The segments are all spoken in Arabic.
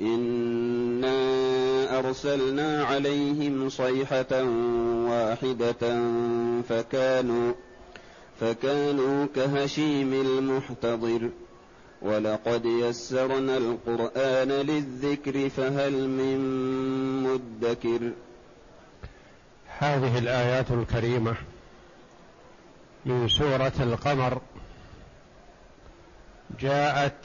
إنا أرسلنا عليهم صيحة واحدة فكانوا فكانوا كهشيم المحتضر ولقد يسرنا القرآن للذكر فهل من مدكر. هذه الآيات الكريمة من سورة القمر. جاءت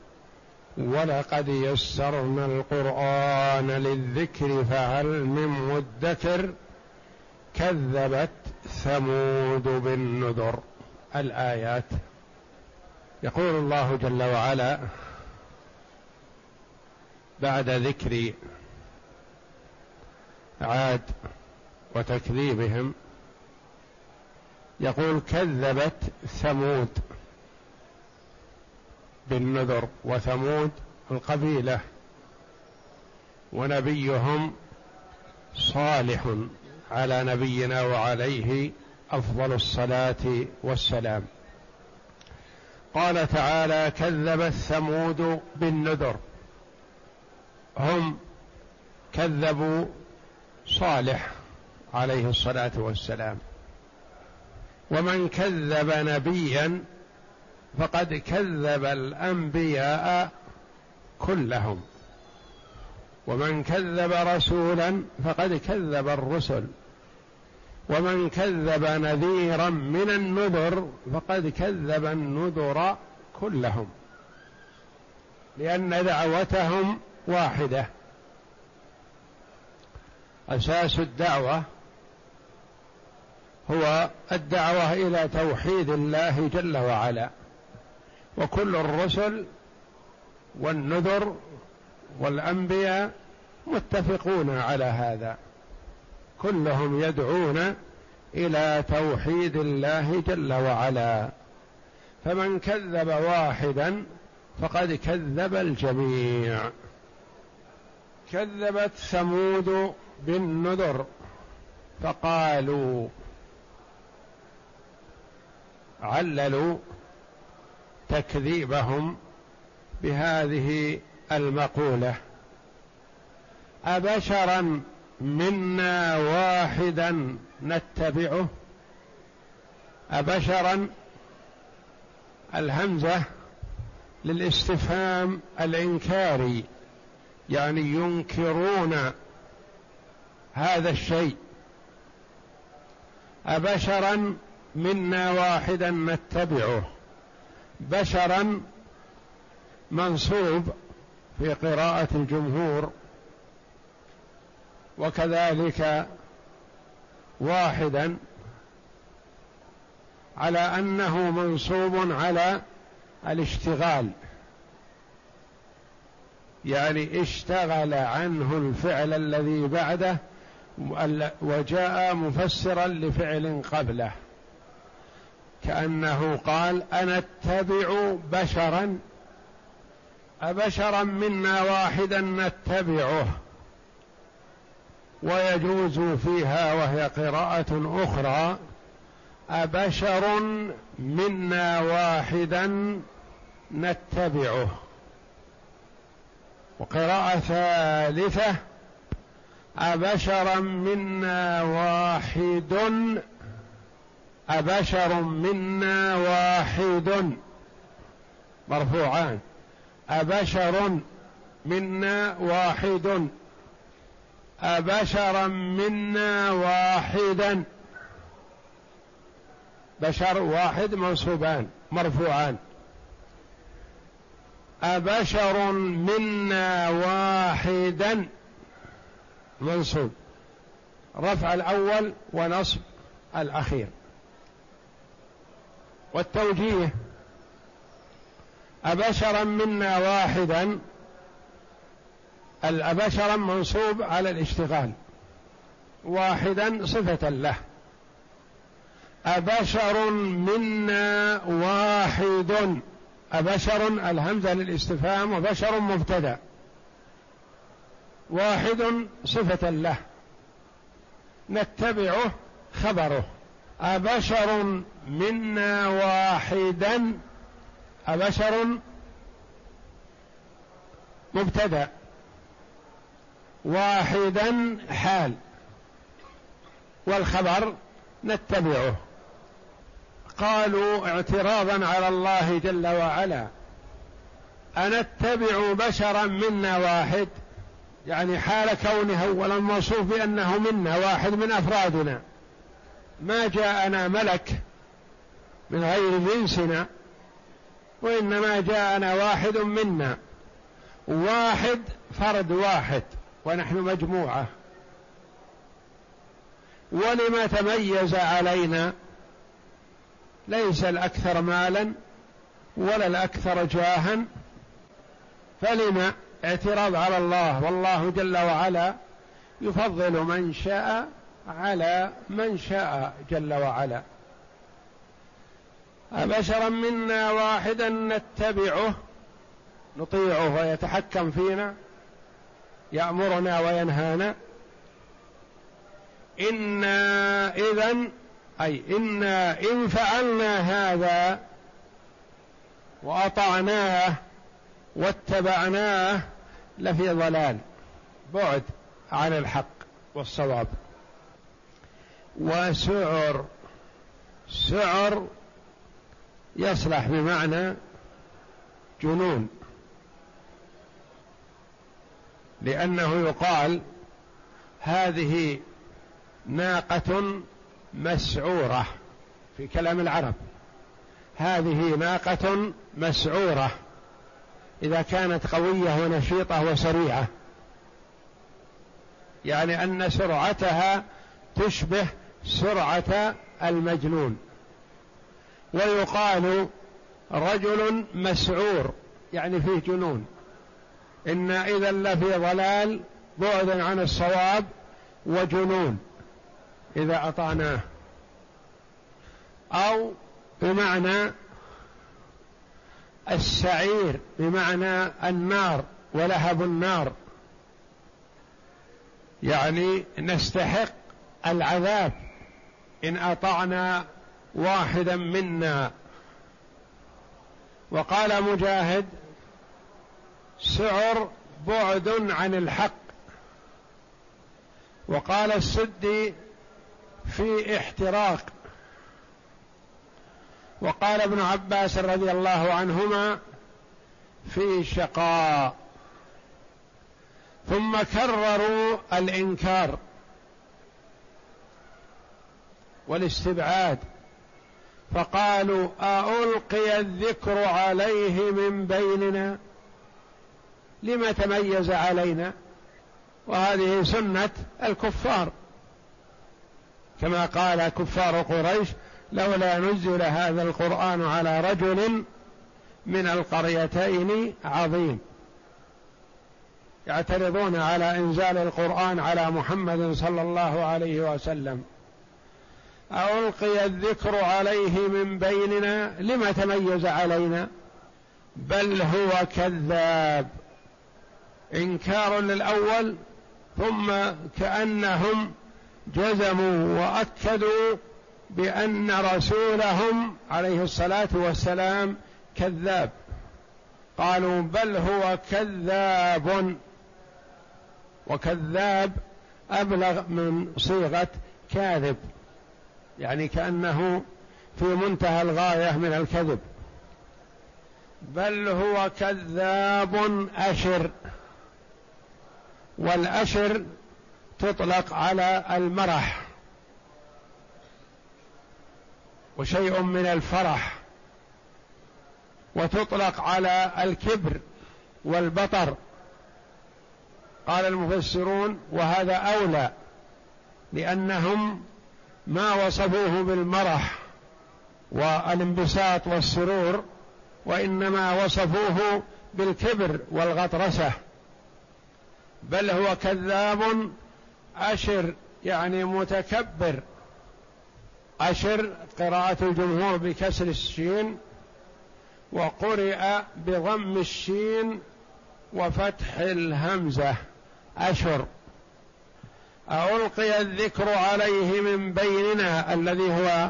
ولقد يسرنا القرآن للذكر فهل من مدكر كذبت ثمود بالنذر. الآيات. يقول الله جل وعلا بعد ذكر عاد وتكذيبهم يقول كذبت ثمود. بالنذر وثمود القبيلة ونبيهم صالح على نبينا وعليه أفضل الصلاة والسلام. قال تعالى كذبت ثمود بالنذر هم كذبوا صالح عليه الصلاة والسلام. ومن كذب نبيا فقد كذب الأنبياء كلهم. ومن كذب رسولا فقد كذب الرسل. ومن كذب نذيرا من النذر فقد كذب النذر كلهم. لأن دعوتهم واحدة. أساس الدعوة هو الدعوة إلى توحيد الله جل وعلا. وكل الرسل والنذر والأنبياء متفقون على هذا. كلهم يدعون إلى توحيد الله جل وعلا. فمن كذب واحدا فقد كذب الجميع. كذبت ثمود بالنذر فقالوا عللوا تكذيبهم بهذه المقولة. ابشرا منا واحدا نتبعه. ابشرا الهمزة للاستفهام الإنكاري يعني ينكرون هذا الشيء. أبشرا منا واحدا نتبعه. بشرا منصوب في قراءة الجمهور وكذلك واحدا على أنه منصوب على الاشتغال يعني اشتغل عنه الفعل الذي بعده وجاء مفسرا لفعل قبله. كأنه قال أنا أتبع بشرا أبشرا منا واحدا نتبعه ويجوز فيها وهي قراءة أخرى أبشر منا واحدا نتبعه. وقراءة ثالثة أبشرا منا واحد أبشر منا واحد. مرفوعان. أبشر منا واحد. أبشرا منا واحدا بشر واحد منصوبان. مرفوعان. أبشر منا واحدا منصوب. رفع الأول ونصب الأخير. والتوجيه أبشرا منا واحدا الأبشرا منصوب على الاشتغال واحدا صفة له. أبشر منا واحد أبشر الهمزة للاستفهام وبشر مبتدأ واحد صفة له. نتبعه خبره. أبشر منا واحدا. أبشر مبتدأ. واحدا حال. والخبر نتبعه. قالوا اعتراضا على الله جل وعلا. أنتبع بشرا منا واحد؟ يعني حال كونه أولا موصوف بأنه منا واحد من أفرادنا. ما جاءنا ملك من غير جنسنا وإنما جاءنا واحد منا. واحد فرد واحد ونحن مجموعة. ولما تميز علينا؟ ليس الأكثر مالا ولا الأكثر جاها. فلما اعتراض على الله؟ والله جل وعلا يفضل من شاء على من شاء جل وعلا. أبشرا منا واحدا نتبعه نطيعه ويتحكم فينا يأمرنا وينهانا. إنا إذا أي إنا إن فعلنا هذا وأطعناه واتبعناه لفي ضلال بعد عن الحق والصواب. وسعر. سعر يصلح بمعنى جنون. لأنه يقال هذه ناقة مسعورة في كلام العرب. هذه ناقة مسعورة. إذا كانت قوية ونشيطة وسريعة. يعني أن سرعتها تشبه سرعة المجنون. ويقال رجل مسعور يعني فيه جنون. إنا إذا لفي ضلال بعدا عن الصواب وجنون إذا أطعناه أو بمعنى السعير بمعنى النار ولهب النار. يعني نستحق العذاب. إن أطعنا واحدا منا. وقال مجاهد سعر بعد عن الحق. وقال السدي في احتراق. وقال ابن عباس رضي الله عنهما في شقاء. ثم كرروا الإنكار. والاستبعاد. فقالوا ألقي الذكر عليه من بيننا؟ لما تميز علينا؟ وهذه سنة الكفار. كما قال كفار قريش لولا نزل هذا القرآن على رجل من القريتين عظيم. يعترضون على إنزال القرآن على محمد صلى الله عليه وسلم. ألقي الذكر عليه من بيننا لما تميز علينا؟ بل هو كذاب. إنكار للأول ثم كأنهم جزموا وأكدوا بأن رسولهم عليه الصلاة والسلام كذاب. قالوا بل هو كذاب. وكذاب أبلغ من صيغة كاذب. يعني كأنه في منتهى الغاية من الكذب. بل هو كذاب أشر. والأشر تطلق على المرح. وشيء من الفرح. وتطلق على الكبر والبطر. قال المفسرون وهذا أولى لأنهم ما وصفوه بالمرح والانبساط والسرور وإنما وصفوه بالكبر والغطرسة. بل هو كذاب أشر يعني متكبر. أشر قراءة الجمهور بكسر الشين وقرئ بضم الشين وفتح الهمزة. أشر. ألقي الذكر عليه من بيننا الذي هو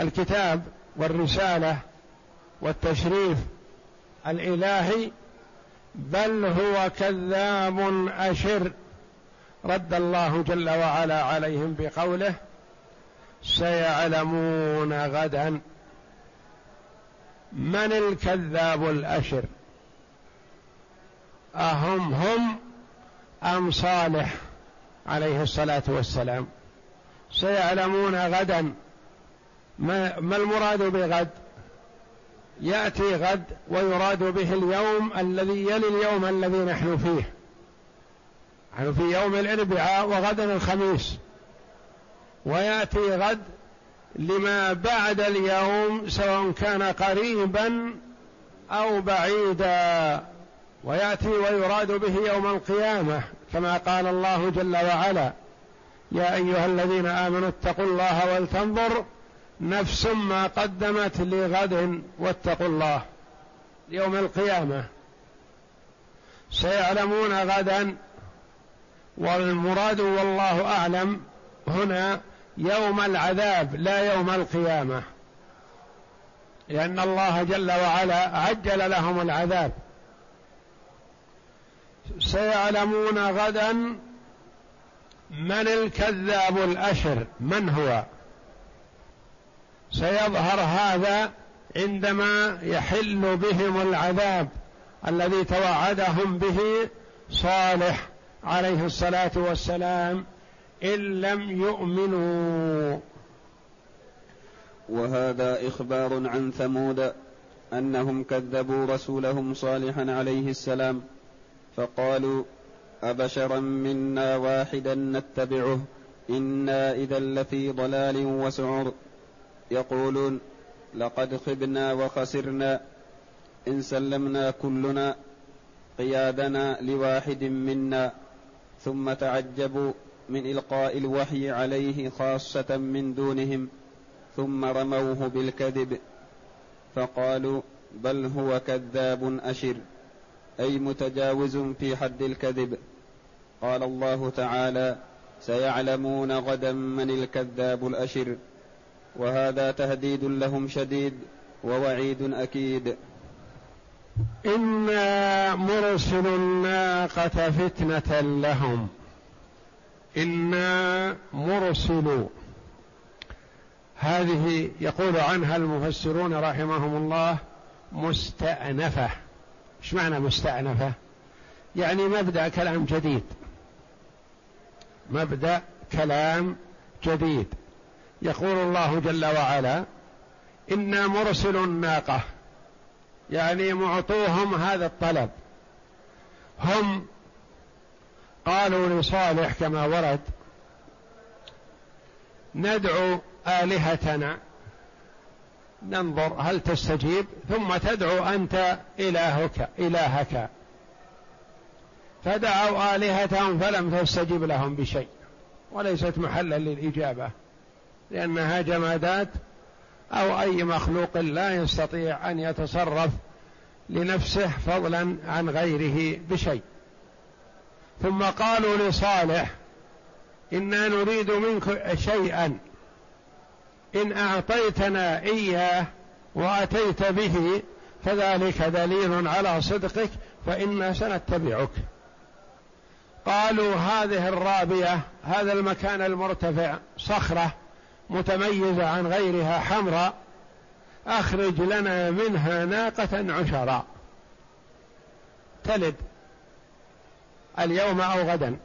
الكتاب والرسالة والتشريف الإلهي بل هو كذاب أشر. رد الله جل وعلا عليهم بقوله سيعلمون غدا من الكذاب الأشر. أهم هم أم صالح؟ عليه الصلاة والسلام. سيعلمون غدا. ما, ما المراد بغد؟ يأتي غد ويراد به اليوم الذي يلي اليوم الذي نحن فيه. نحن في يوم الأربعاء وغدا الخميس. ويأتي غد لما بعد اليوم سواء كان قريبا أو بعيدا. ويأتي ويراد به يوم القيامة. كما قال الله جل وعلا يا أيها الذين آمنوا اتقوا الله ولتنظر نفس ما قدمت لغد واتقوا الله يوم القيامة. سيعلمون غدا والمراد والله أعلم هنا يوم العذاب لا يوم القيامة. لأن الله جل وعلا عجل لهم العذاب. سيعلمون غدا من الكذاب الأشر من هو؟ سيظهر هذا عندما يحل بهم العذاب الذي توعدهم به صالح عليه الصلاة والسلام إن لم يؤمنوا. وهذا إخبار عن ثمود أنهم كذبوا رسولهم صالحا عليه السلام. فقالوا أبشرا منا واحدا نتبعه إنا إذا لفي ضلال وسعر. يقولون لقد خبنا وخسرنا إن سلمنا كلنا قيادنا لواحد منا. ثم تعجبوا من إلقاء الوحي عليه خاصة من دونهم ثم رموه بالكذب. فقالوا بل هو كذاب أشر. أي متجاوز في حد الكذب. قال الله تعالى سيعلمون غدا من الكذاب الأشر. وهذا تهديد لهم شديد ووعيد أكيد. إنا مرسل الناقة فتنة لهم. إنا مرسلو هذه يقول عنها المفسرون رحمهم الله مستأنفة. إيش معنى مستأنفة؟ يعني مبدأ كلام جديد. مبدأ كلام جديد. يقول الله جل وعلا إنا مرسل الناقة. يعني معطوهم هذا الطلب. هم قالوا لصالح كما ورد ندعو آلهتنا ننظر هل تستجيب ثم تدعو أنت إلهك إلهك. فدعوا آلهتهم فلم تستجب لهم بشيء وليست محلا للإجابة لأنها جمادات أو أي مخلوق لا يستطيع أن يتصرف لنفسه فضلا عن غيره بشيء. ثم قالوا لصالح إنا نريد منك شيئا. إن أعطيتنا إياه وأتيت به فذلك دليل على صدقك فإنا سنتبعك. قالوا هذه الرابية هذا المكان المرتفع صخرة متميزة عن غيرها حمراء أخرج لنا منها ناقة عشراء. تلد. اليوم أو غدا.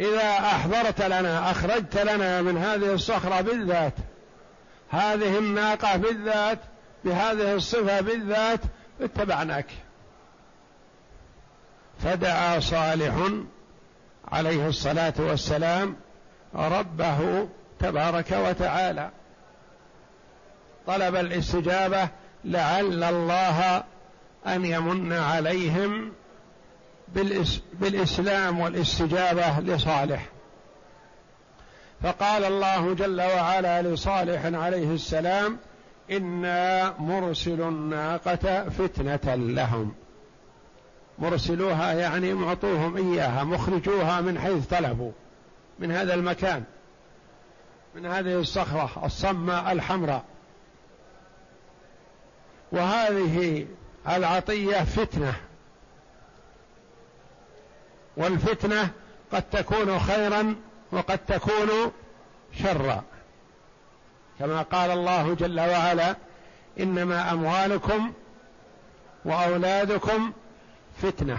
إذا أحضرت لنا أخرجت لنا من هذه الصخرة بالذات هذه الناقة بالذات بهذه الصفة بالذات اتبعناك. فدعا صالح عليه الصلاة والسلام ربه تبارك وتعالى. طلب الاستجابة لعل الله أن يمن عليهم بالإسلام والاستجابة لصالح. فقال الله جل وعلا لصالح عليه السلام إنا مرسل الناقة فتنة لهم. مرسلوها يعني معطوهم إياها مخرجوها من حيث طلبوا من هذا المكان من هذه الصخرة الصماء الحمراء. وهذه العطية فتنة. والفتنة قد تكون خيرا وقد تكون شرا. كما قال الله جل وعلا إنما أموالكم وأولادكم فتنة.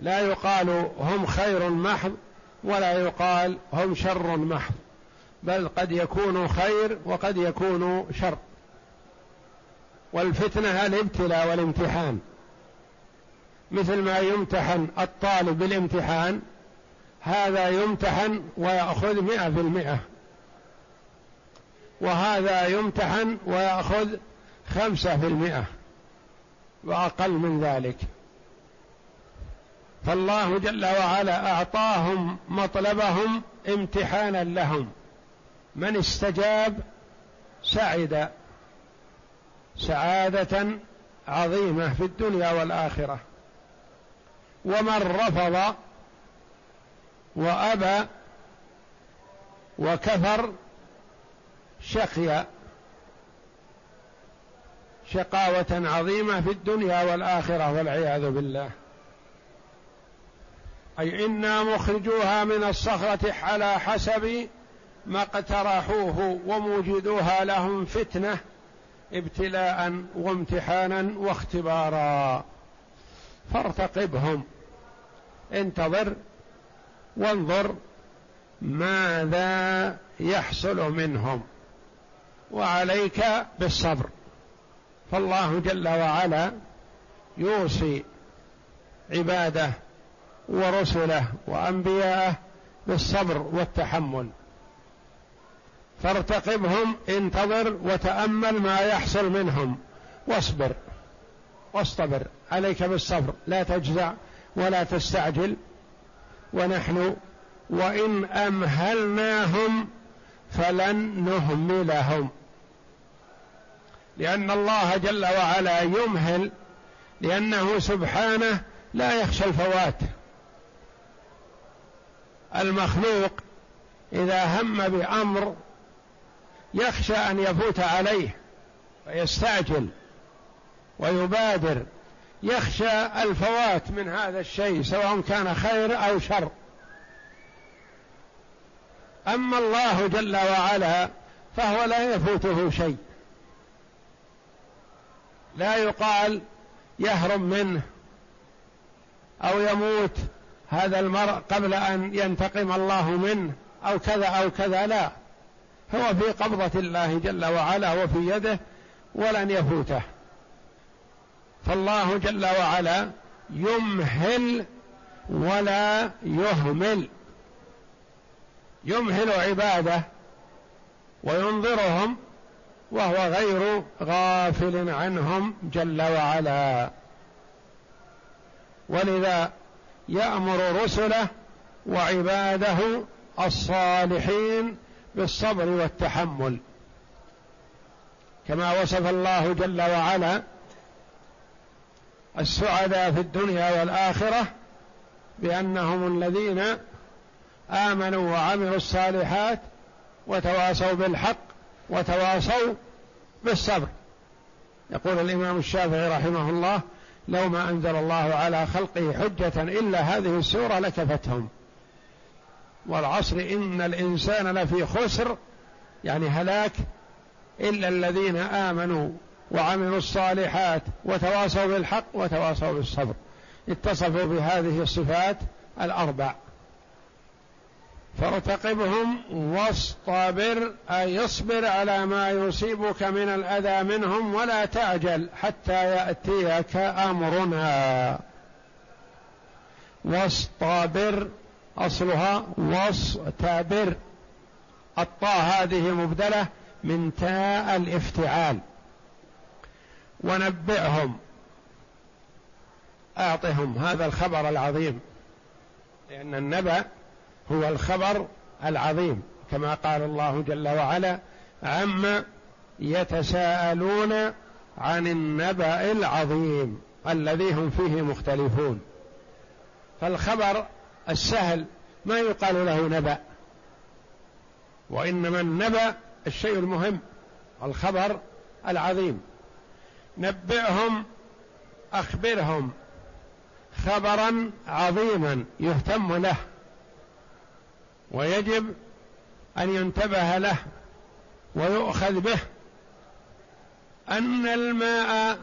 لا يقال هم خير محض ولا يقال هم شر محض بل قد يكون خير وقد يكون شر. والفتنة الابتلاء والامتحان. مثل ما يمتحن الطالب بالامتحان هذا يمتحن ويأخذ مئة في المئة وهذا يمتحن ويأخذ خمسة في المئة وأقل من ذلك. فالله جل وعلا أعطاهم مطلبهم امتحانا لهم. من استجاب سعد سعادة عظيمة في الدنيا والآخرة. ومن رفض وأبى وكفر شقي شقاوة عظيمة في الدنيا والآخرة والعياذ بالله. أي إنا مخرجوها من الصخرة على حسب ما اقترحوه وموجدوها لهم فتنة ابتلاء وامتحانا واختبارا. فارتقبهم. انتظر وانظر ماذا يحصل منهم. وعليك بالصبر. فالله جل وعلا يوصي عباده ورسله وأنبياءه بالصبر والتحمل. فارتقبهم انتظر وتأمل ما يحصل منهم. واصبر. واصطبر عليك بالصبر لا تجزع ولا تستعجل. ونحن وإن أمهلناهم فلن نهملهم. لأن الله جل وعلا يمهل لأنه سبحانه لا يخشى الفوات. المخلوق إذا هم بأمر يخشى أن يفوت عليه فيستعجل ويبادر يخشى الفوات من هذا الشيء سواء كان خير أو شر. أما الله جل وعلا فهو لا يفوته شيء. لا يقال يهرب منه أو يموت هذا المرء قبل أن ينتقم الله منه أو كذا أو كذا لا. هو في قبضة الله جل وعلا وفي يده ولن يفوته. فالله جل وعلا يمهل ولا يهمل. يمهل عباده وينظرهم وهو غير غافل عنهم جل وعلا. ولذا يأمر رسله وعباده الصالحين بالصبر والتحمل. كما وصف الله جل وعلا السعداء في الدنيا والآخرة بأنهم الذين آمنوا وعملوا الصالحات وتواصوا بالحق وتواصوا بالصبر. يقول الإمام الشافعي رحمه الله لو ما أنزل الله على خلقه حجة إلا هذه السورة لكفتهم. والعصر إن الإنسان لفي خسر يعني هلاك إلا الذين آمنوا وعملوا الصالحات وتواصوا بالحق وتواصوا بالصبر. اتصفوا بهذه الصفات الأربع. فارتقبهم واصطبر أي اصبر على ما يصيبك من الأذى منهم ولا تعجل حتى يأتيك أمرنا. واصطبر أصلها واصطبر. الطاء هذه مبدلة من تاء الافتعال. ونبئهم. أعطهم هذا الخبر العظيم. لأن النبأ هو الخبر العظيم. كما قال الله جل وعلا عما يتساءلون عن النبأ العظيم الذي هم فيه مختلفون. فالخبر السهل ما يقال له نبأ. وإنما النبأ الشيء المهم الخبر العظيم. نبئهم أخبرهم خبرا عظيما يهتم له ويجب أن ينتبه له ويؤخذ به. أن الماء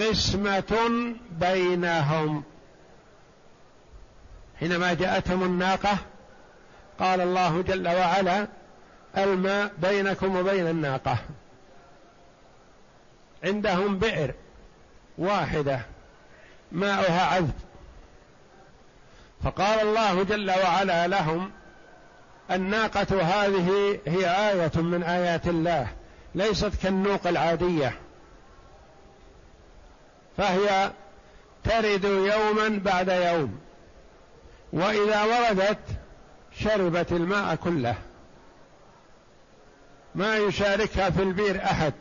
قسمة بينهم. حينما جاءتهم الناقة قال الله جل وعلا الماء بينكم وبين الناقة. عندهم بئر واحدة ماؤها عذب. فقال الله جل وعلا لهم الناقة هذه هي آية من آيات الله ليست كالنوق العادية. فهي ترد يوما بعد يوم وإذا وردت شربت الماء كله. ما يشاركها في البير أحد.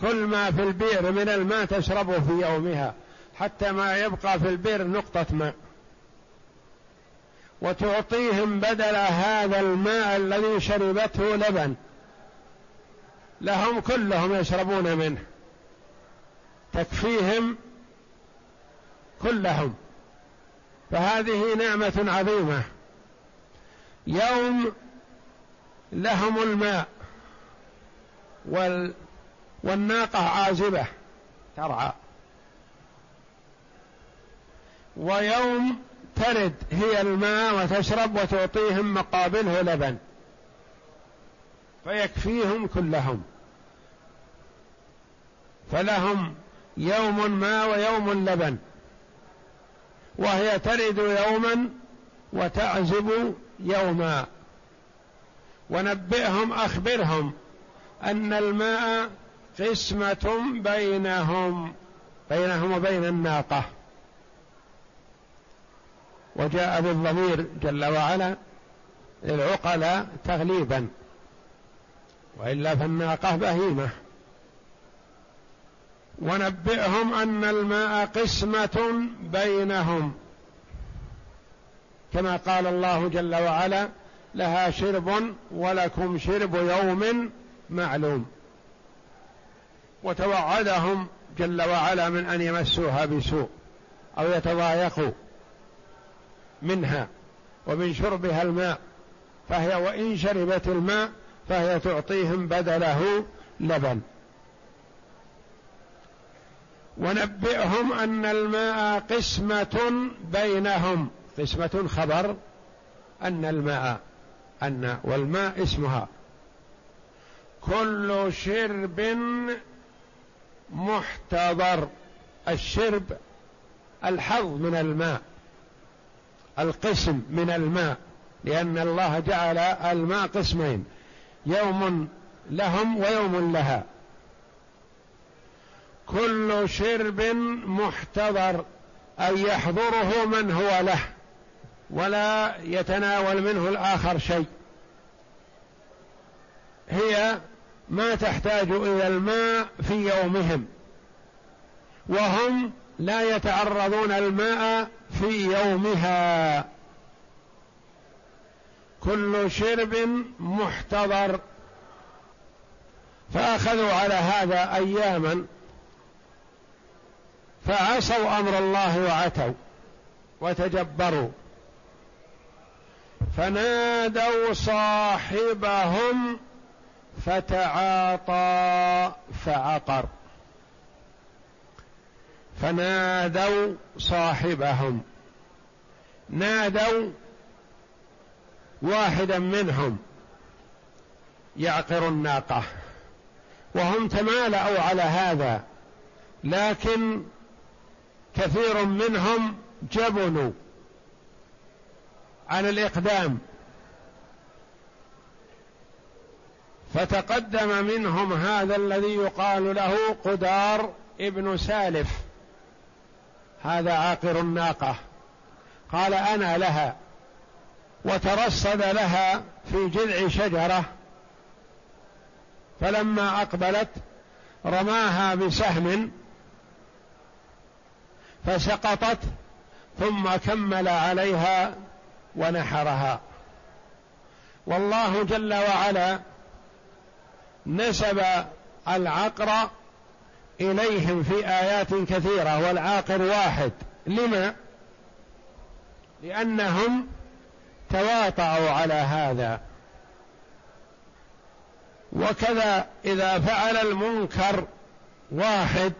كل ما في البئر من الماء تشربه في يومها حتى ما يبقى في البئر نقطة ماء. وتعطيهم بدل هذا الماء الذي شربته لبن. لهم كلهم يشربون منه. تكفيهم كلهم. فهذه نعمة عظيمة. يوم لهم الماء. وال والناقة عازبة. ترعى. ويوم ترد هي الماء وتشرب وتعطيهم مقابله لبن. فيكفيهم كلهم. فلهم يوم ماء ويوم لبن. وهي ترد يوما وتعزب يوما. ونبئهم أخبرهم أن الماء قسمه بينهم بينهم وبين الناقة. وجاء بالضمير جل وعلا للعقلاء تغليبا وإلا فالناقة بهيمة. ونبئهم أن الماء قسمة بينهم. كما قال الله جل وعلا لها شرب ولكم شرب يوم معلوم. وتوعدهم جل وعلا من أن يمسوها بسوء أو يتضايقوا منها ومن شربها الماء فهي وإن شربت الماء فهي تعطيهم بدله لبن. ونبئهم أن الماء قسمة بينهم. قسمة خبر أن الماء أن والماء اسمها. كل شرب محتضر الشرب الحظ من الماء القسم من الماء لأن الله جعل الماء قسمين يوم لهم ويوم لها. كل شرب محتضر أي يحضره من هو له ولا يتناول منه الآخر شيء. هي ما تحتاج إلى الماء في يومهم. وهم لا يتعرضون الماء في يومها. كل شرب محتضر. فأخذوا على هذا أياما. فعصوا أمر الله وعتوا. وتجبروا. فنادوا صاحبهم فتعاطى فعقر. فنادوا صاحبهم. نادوا واحدا منهم يعقر الناقة. وهم تمالأوا على هذا لكن كثير منهم جبنوا عن الإقدام. فتقدم منهم هذا الذي يقال له قدار ابن سالف. هذا عاقر الناقة. قال أنا لها وترصد لها في جذع شجرة. فلما أقبلت رماها بسهم فسقطت ثم كمل عليها ونحرها. والله جل وعلا نسب العقر إليهم في آيات كثيرة والعاقر واحد. لما؟ لأنهم تواطؤوا على هذا. وكذا إذا فعل المنكر واحد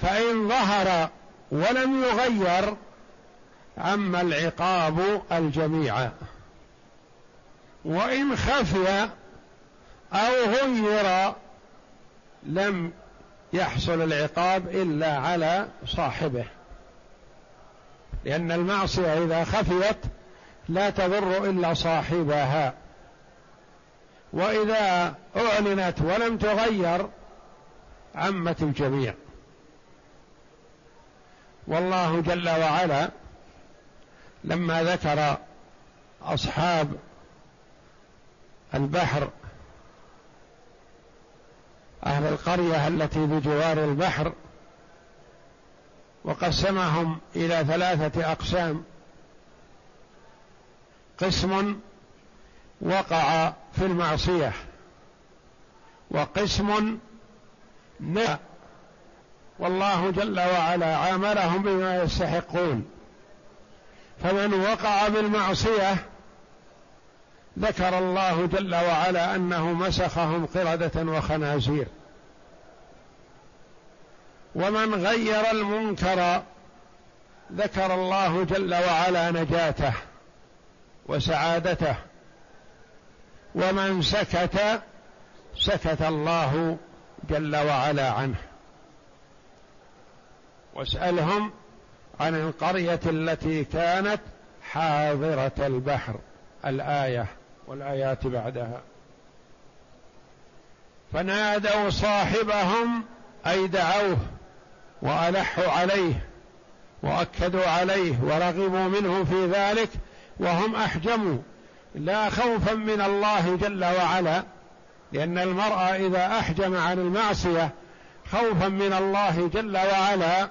فإن ظهر ولم يغير عم العقاب الجميع. وإن خفي أو غير لم يحصل العقاب إلا على صاحبه. لأن المعصية إذا خفيت لا تضر إلا صاحبها. وإذا أعلنت ولم تغير عمت الجميع. والله جل وعلا لما ذكر أصحاب البحر. أهل القرية التي بجوار البحر وقسمهم إلى ثلاثة أقسام. قسم وقع في المعصية وقسم نهى والله جل وعلا عاملهم بما يستحقون. فمن وقع بالمعصية ذكر الله جل وعلا أنه مسخهم قردة وخنازير. ومن غير المنكر ذكر الله جل وعلا نجاته وسعادته. ومن سكت سكت الله جل وعلا عنه. واسألهم عن القرية التي كانت حاضرة البحر الآية. والآيات بعدها. فنادوا صاحبهم أي دعوه وألحوا عليه وأكدوا عليه ورغبوا منه في ذلك وهم أحجموا. لا خوفا من الله جل وعلا لأن المرء إذا أحجم عن المعصية خوفا من الله جل وعلا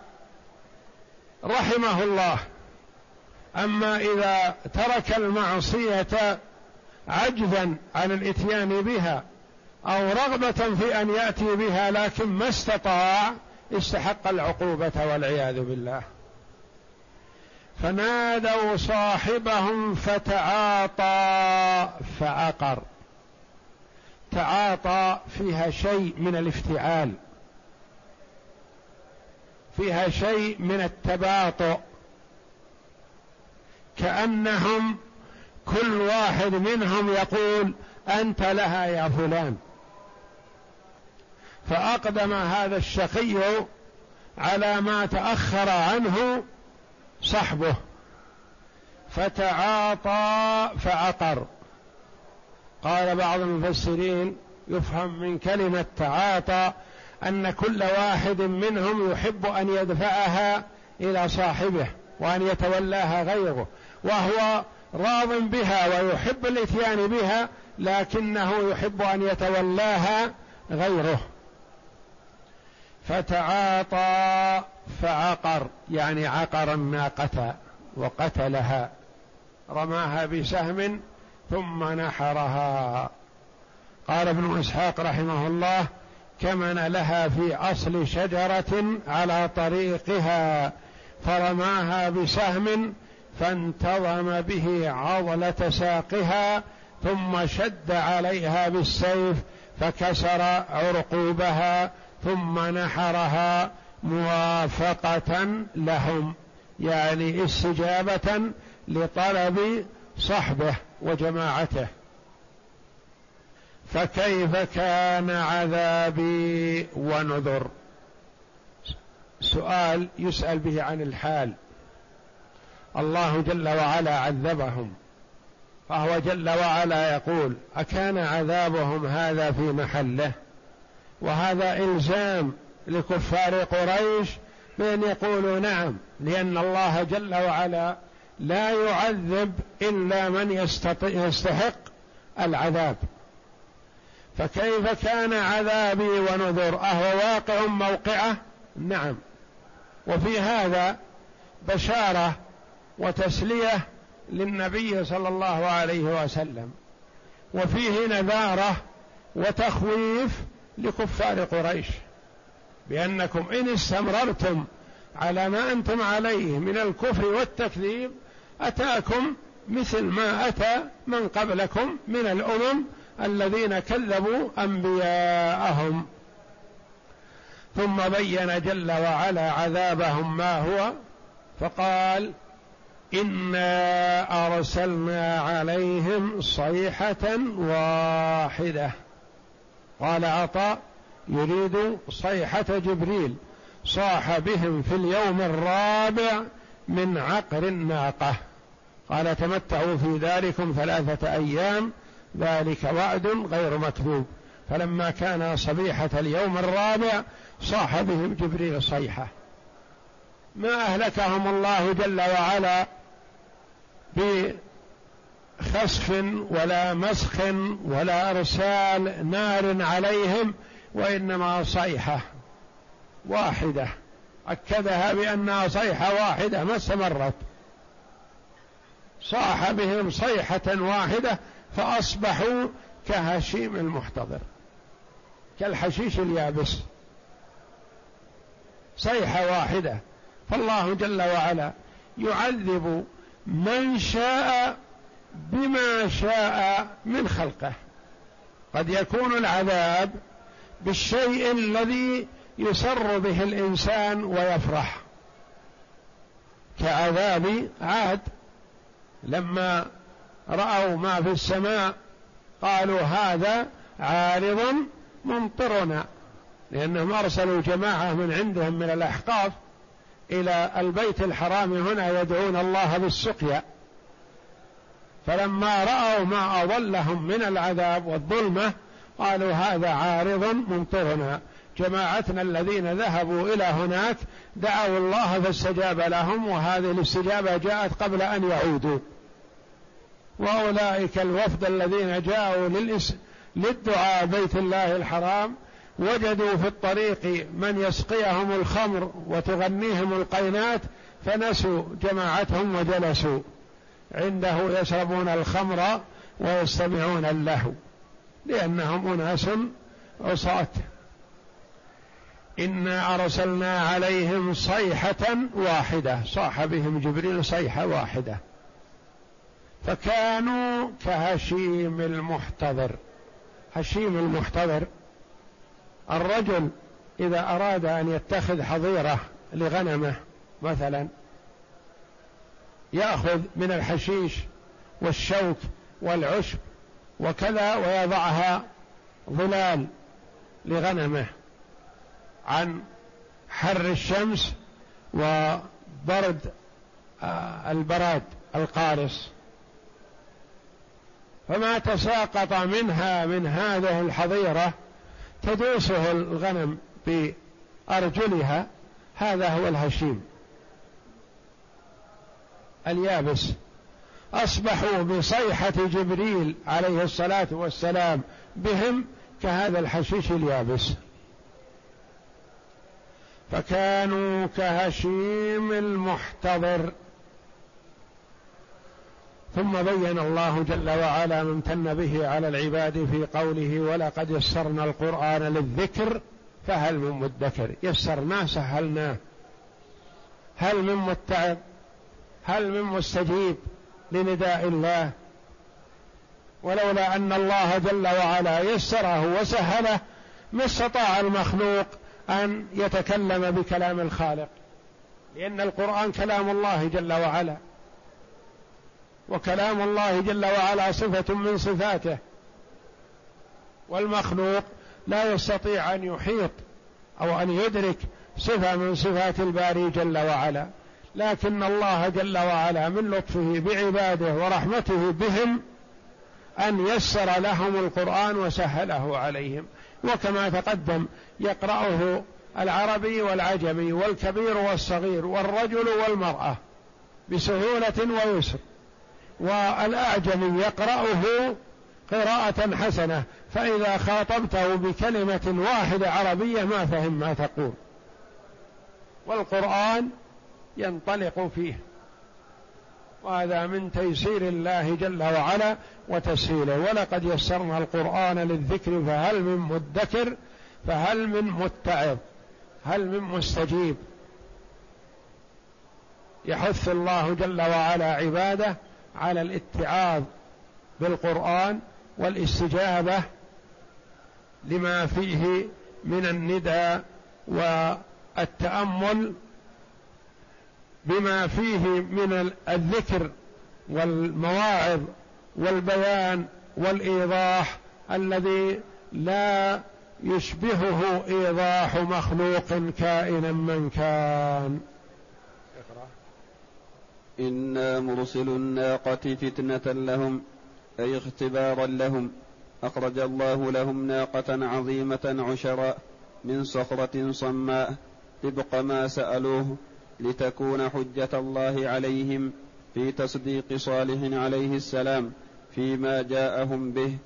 رحمه الله. أما إذا ترك المعصية عجزا عن الإتيان بها أو رغبة في أن يأتي بها لكن ما استطاع استحق العقوبة والعياذ بالله. فنادوا صاحبهم فتعاطى فعقر. تعاطى فيها شيء من الافتعال فيها شيء من التباطؤ. كأنهم كل واحد منهم يقول أنت لها يا فلان. فأقدم هذا الشقي على ما تأخر عنه صحبه فتعاطى فعقر. قال بعض المفسرين يفهم من كلمة تعاطى أن كل واحد منهم يحب أن يدفعها إلى صاحبه وأن يتولاها غيره وهو راض بها ويحب الإتيان بها لكنه يحب أن يتولاها غيره. فتعاطى فعقر يعني عقر الناقه وقتلها. رماها بسهم ثم نحرها. قال ابن إسحاق رحمه الله كمن لها في أصل شجرة على طريقها فرماها بسهم فانتظم به عضلة ساقها ثم شد عليها بالسيف فكسر عرقوبها ثم نحرها موافقة لهم يعني استجابة لطلب صحبه وجماعته. فكيف كان عذابي ونذر؟ سؤال يسأل به عن الحال. الله جل وعلا عذبهم فهو جل وعلا يقول أكان عذابهم هذا في محله وهذا إلزام لكفار قريش بأن يقولوا نعم لأن الله جل وعلا لا يعذب إلا من يستحق العذاب فكيف كان عذابي ونذر؟ أهو واقع موقعة؟ نعم. وفي هذا بشارة وتسلية للنبي صلى الله عليه وسلم. وفيه نذاره وتخويف لكفار قريش. بأنكم إن استمررتم على ما أنتم عليه من الكفر والتكذيب أتاكم مثل ما أتى من قبلكم من الأمم الذين كذبوا أنبياءهم. ثم بين جل وعلا عذابهم ما هو فقال انا ارسلنا عليهم صيحه واحدة. قال عطاء يريد صيحه جبريل. صاح بهم في اليوم الرابع من عقر الناقه. قال تمتعوا في ذلكم ثلاثة أيام. ذلك وعد غير مكذوب. فلما كان صبيحه اليوم الرابع صاح بهم جبريل صيحه. ما اهلكهم الله جل وعلا بخسف ولا مسخ ولا ارسال نار عليهم وإنما صيحة واحدة. أكدها بأنها صيحة واحدة ما استمرت. صاح بهم صيحة واحدة فأصبحوا كهشيم المحتضر كالحشيش اليابس. صيحة واحدة فالله جل وعلا يعذب من شاء بما شاء من خلقه. قد يكون العذاب بالشيء الذي يسر به الإنسان ويفرح. كعذاب عاد. لما رأوا ما في السماء قالوا هذا عارض ممطرنا لأنهم أرسلوا جماعة من عندهم من الأحقاف إلى البيت الحرام هنا يدعون الله بالسقيا فلما رأوا ما أضلهم من العذاب والظلمة قالوا هذا عارض ممطرنا جماعتنا الذين ذهبوا إلى هناك دعوا الله فاستجاب لهم وهذه الاستجابة جاءت قبل أن يعودوا وأولئك الوفد الذين جاءوا. للدعاء بيت الله الحرام وجدوا في الطريق من يسقيهم الخمر وتغنيهم القينات فنسوا جماعتهم وجلسوا. عنده يشربون الخمر ويستمعون اللهو لأنهم أناس عصاة. إنا أرسلنا عليهم صيحة واحدة صاح بهم جبريل صيحة واحدة. فكانوا كهشيم المحتضر. هشيم المحتضر الرجل إذا أراد أن يتخذ حظيرة لغنمه مثلا يأخذ من الحشيش والشوك والعشب وكذا ويضعها ظلال لغنمه عن حر الشمس وبرد آه، البراد القارص. فما تساقط منها من هذه الحظيرة تدوسه الغنم بأرجلها هذا هو الهشيم. اليابس. أصبحوا بصيحة جبريل عليه الصلاة والسلام بهم كهذا الحشيش اليابس. فكانوا كهشيم المحتضر. ثم بين الله جل وعلا ما امتن به على العباد في قوله ولقد يسرنا القرآن للذكر فهل من مدكر؟ يسرناه سهلناه. هل من متعب؟ هل من مستجيب لنداء الله؟ ولولا أن الله جل وعلا يسره وسهله ما استطاع المخلوق أن يتكلم بكلام الخالق. لأن القرآن كلام الله جل وعلا. وكلام الله جل وعلا صفة من صفاته. والمخلوق لا يستطيع أن يحيط أو أن يدرك صفة من صفات الباري جل وعلا. لكن الله جل وعلا من لطفه بعباده ورحمته بهم أن يسر لهم القرآن وسهله عليهم. وكما تقدم يقرأه العربي والعجمي والكبير والصغير والرجل والمرأة بسهولة ويسر. والأعجمي يقرأه قراءة حسنة فإذا خاطبته بكلمة واحدة عربية ما فهم ما تقول. والقرآن ينطلق فيه. وهذا من تيسير الله جل وعلا وتسهيله. ولقد يسرنا القرآن للذكر فهل من مدكر؟ فهل من متعظ؟ هل من مستجيب؟ يحث الله جل وعلا عباده على الاتعاظ بالقرآن والاستجابة لما فيه من الندى والتأمل بما فيه من الذكر والمواعظ والبيان والإيضاح الذي لا يشبهه إيضاح مخلوق كائنا من كان. إنا مرسل الناقة فتنة لهم أي اختبارا لهم. أخرج الله لهم ناقة عظيمة عشراء من صخرة صماء طبق ما سألوه لتكون حجة الله عليهم في تصديق صالح عليه السلام فيما جاءهم به.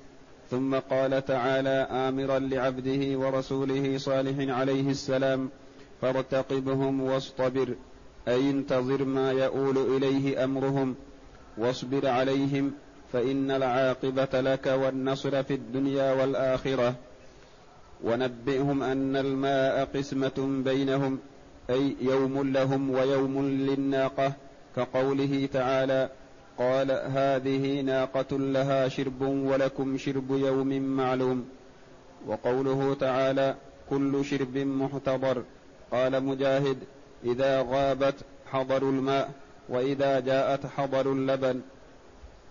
ثم قال تعالى آمرا لعبده ورسوله صالح عليه السلام فارتقبهم واصطبر. أي انتظر ما يؤول إليه أمرهم واصبر عليهم فإن العاقبة لك والنصر في الدنيا والآخرة. ونبئهم أن الماء قسمة بينهم أي يوم لهم ويوم للناقة كقوله تعالى قال هذه ناقة لها شرب ولكم شرب يوم معلوم. وقوله تعالى كل شرب محتضر. قال مجاهد إذا غابت حضروا الماء وإذا جاءت حضروا اللبن.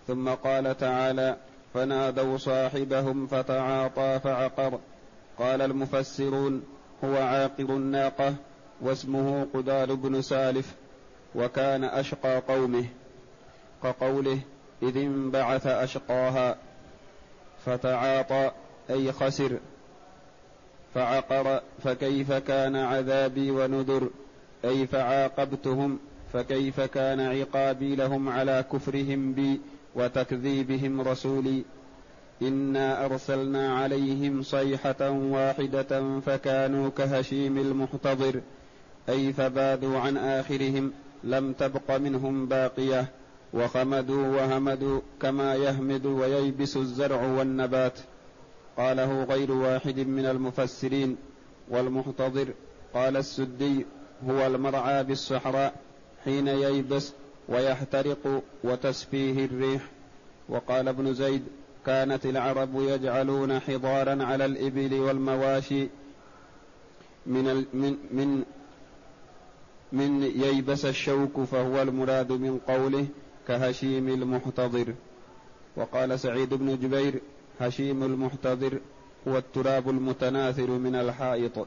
ثم قال تعالى فنادوا صاحبهم فتعاطى فعقر. قال المفسرون هو عاقر الناقة واسمه قدال بن سالف وكان أشقى قومه. كقوله إذ انبعث أشقاها فتعاطى أي خسر. فعقر فكيف كان عذابي ونذر؟ أي فعاقبتهم فكيف كان عقابي لهم على كفرهم بي وتكذيبهم رسولي. إنا أرسلنا عليهم صيحة واحدة فكانوا كهشيم المحتضر. أي فبادوا عن آخرهم لم تبق منهم باقية. وخمدوا وهمدوا كما يهمد وييبس الزرع والنبات. قاله غير واحد من المفسرين. والمحتضر قال السدي هو المرعى بالصحراء حين ييبس ويحترق وتسفيه الريح. وقال ابن زيد كانت العرب يجعلون حضارا على الإبل والمواشي من من من من ييبس الشوك فهو المراد من قوله كهشيم المحتضر. وقال سعيد بن جبير هشيم المحتضر هو التراب المتناثر من الحائط.